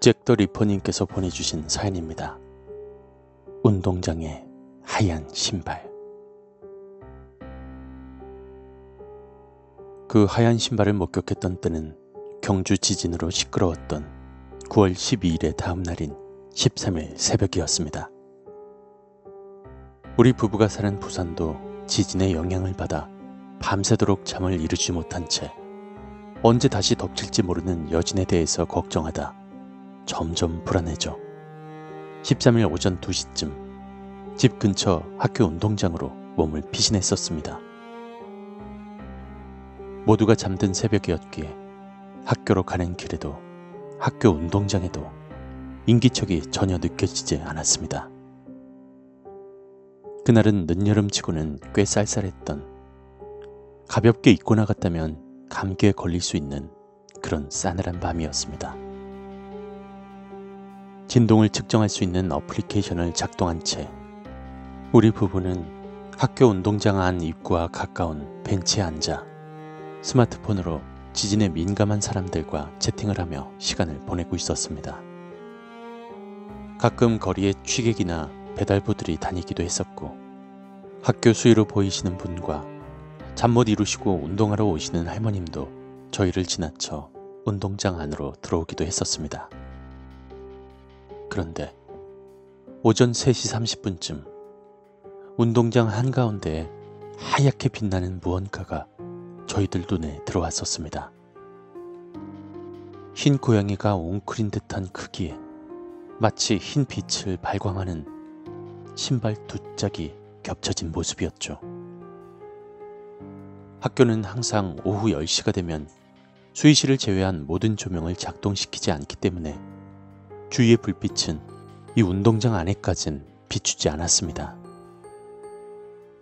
잭더 리퍼님께서 보내주신 사연입니다. 운동장의 하얀 신발. 그 하얀 신발을 목격했던 때는 경주 지진으로 시끄러웠던 9월 12일의 다음 날인 13일 새벽이었습니다. 우리 부부가 사는 부산도 지진의 영향을 받아 밤새도록 잠을 이루지 못한 채 언제 다시 덮칠지 모르는 여진에 대해서 걱정하다 점점 불안해져 13일 오전 2시쯤 집 근처 학교 운동장으로 몸을 피신했었습니다. 모두가 잠든 새벽이었기에 학교로 가는 길에도 학교 운동장에도 인기척이 전혀 느껴지지 않았습니다. 그날은 늦여름치고는 꽤 쌀쌀했던 가볍게 입고 나갔다면 감기에 걸릴 수 있는 그런 싸늘한 밤이었습니다. 진동을 측정할 수 있는 어플리케이션을 작동한 채 우리 부부는 학교 운동장 안 입구와 가까운 벤치에 앉아 스마트폰으로 지진에 민감한 사람들과 채팅을 하며 시간을 보내고 있었습니다. 가끔 거리에 취객이나 배달부들이 다니기도 했었고 학교 수위로 보이시는 분과 잠 못 이루시고 운동하러 오시는 할머님도 저희를 지나쳐 운동장 안으로 들어오기도 했었습니다. 그런데 오전 3시 30분쯤 운동장 한가운데에 하얗게 빛나는 무언가가 저희들 눈에 들어왔었습니다. 흰 고양이가 웅크린 듯한 크기에 마치 흰 빛을 발광하는 신발 두 짝이 겹쳐진 모습이었죠. 학교는 항상 오후 10시가 되면 수의실을 제외한 모든 조명을 작동시키지 않기 때문에 주위의 불빛은 이 운동장 안에까진 비추지 않았습니다.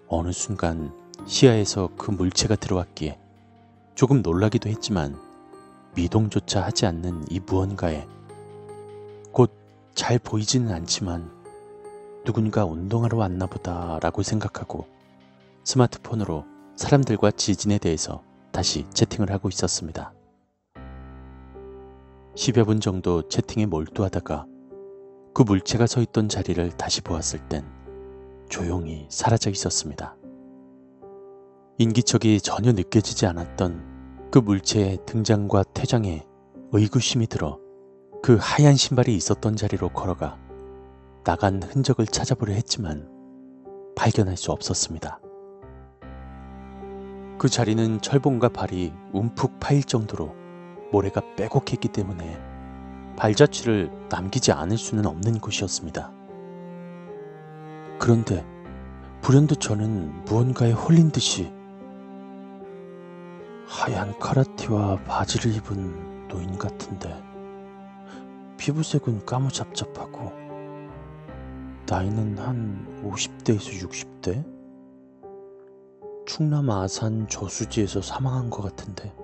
어느 순간 시야에서 그 물체가 들어왔기에 조금 놀라기도 했지만 미동조차 하지 않는 이 무언가에 곧 잘 보이지는 않지만 누군가 운동하러 왔나 보다 라고 생각하고 스마트폰으로 사람들과 지진에 대해서 다시 채팅을 하고 있었습니다. 10여 분 정도 채팅에 몰두하다가 그 물체가 서 있던 자리를 다시 보았을 땐 조용히 사라져 있었습니다. 인기척이 전혀 느껴지지 않았던 그 물체의 등장과 퇴장에 의구심이 들어 그 하얀 신발이 있었던 자리로 걸어가 나간 흔적을 찾아보려 했지만 발견할 수 없었습니다. 그 자리는 철봉과 발이 움푹 파일 정도로 모래가 빼곡했기 때문에 발자취를 남기지 않을 수는 없는 곳이었습니다. 그런데 불현듯 저는 무언가에 홀린 듯이 하얀 카라티와 바지를 입은 노인 같은데 피부색은 까무잡잡하고 나이는 한 50대에서 60대? 충남 아산 저수지에서 사망한 것 같은데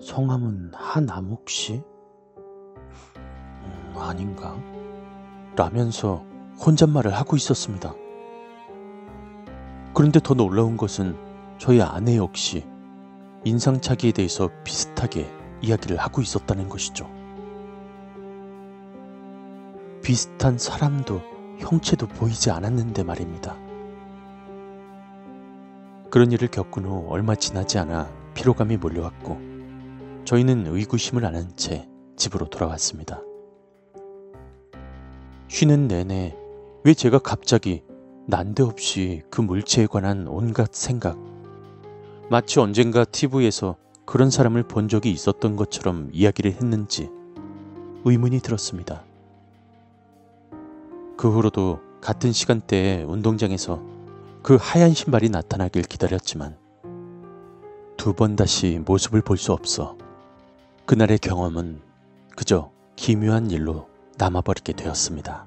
성함은 한암욱 씨? 음, 아닌가? 라면서 혼잣말을 하고 있었습니다. 그런데 더 놀라운 것은 저희 아내 역시 인상착의에 대해서 비슷하게 이야기를 하고 있었다는 것이죠. 비슷한 사람도 형체도 보이지 않았는데 말입니다. 그런 일을 겪은 후 얼마 지나지 않아 피로감이 몰려왔고 저희는 의구심을 안한채 집으로 돌아왔습니다. 쉬는 내내 왜 제가 갑자기 난데없이 그 물체에 관한 온갖 생각, 마치 언젠가 TV에서 그런 사람을 본 적이 있었던 것처럼 이야기를 했는지 의문이 들었습니다. 그 후로도 같은 시간대에 운동장에서 그 하얀 신발이 나타나길 기다렸지만 두 번 다시 모습을 볼 수 없어 그날의 경험은 그저 기묘한 일로 남아버리게 되었습니다.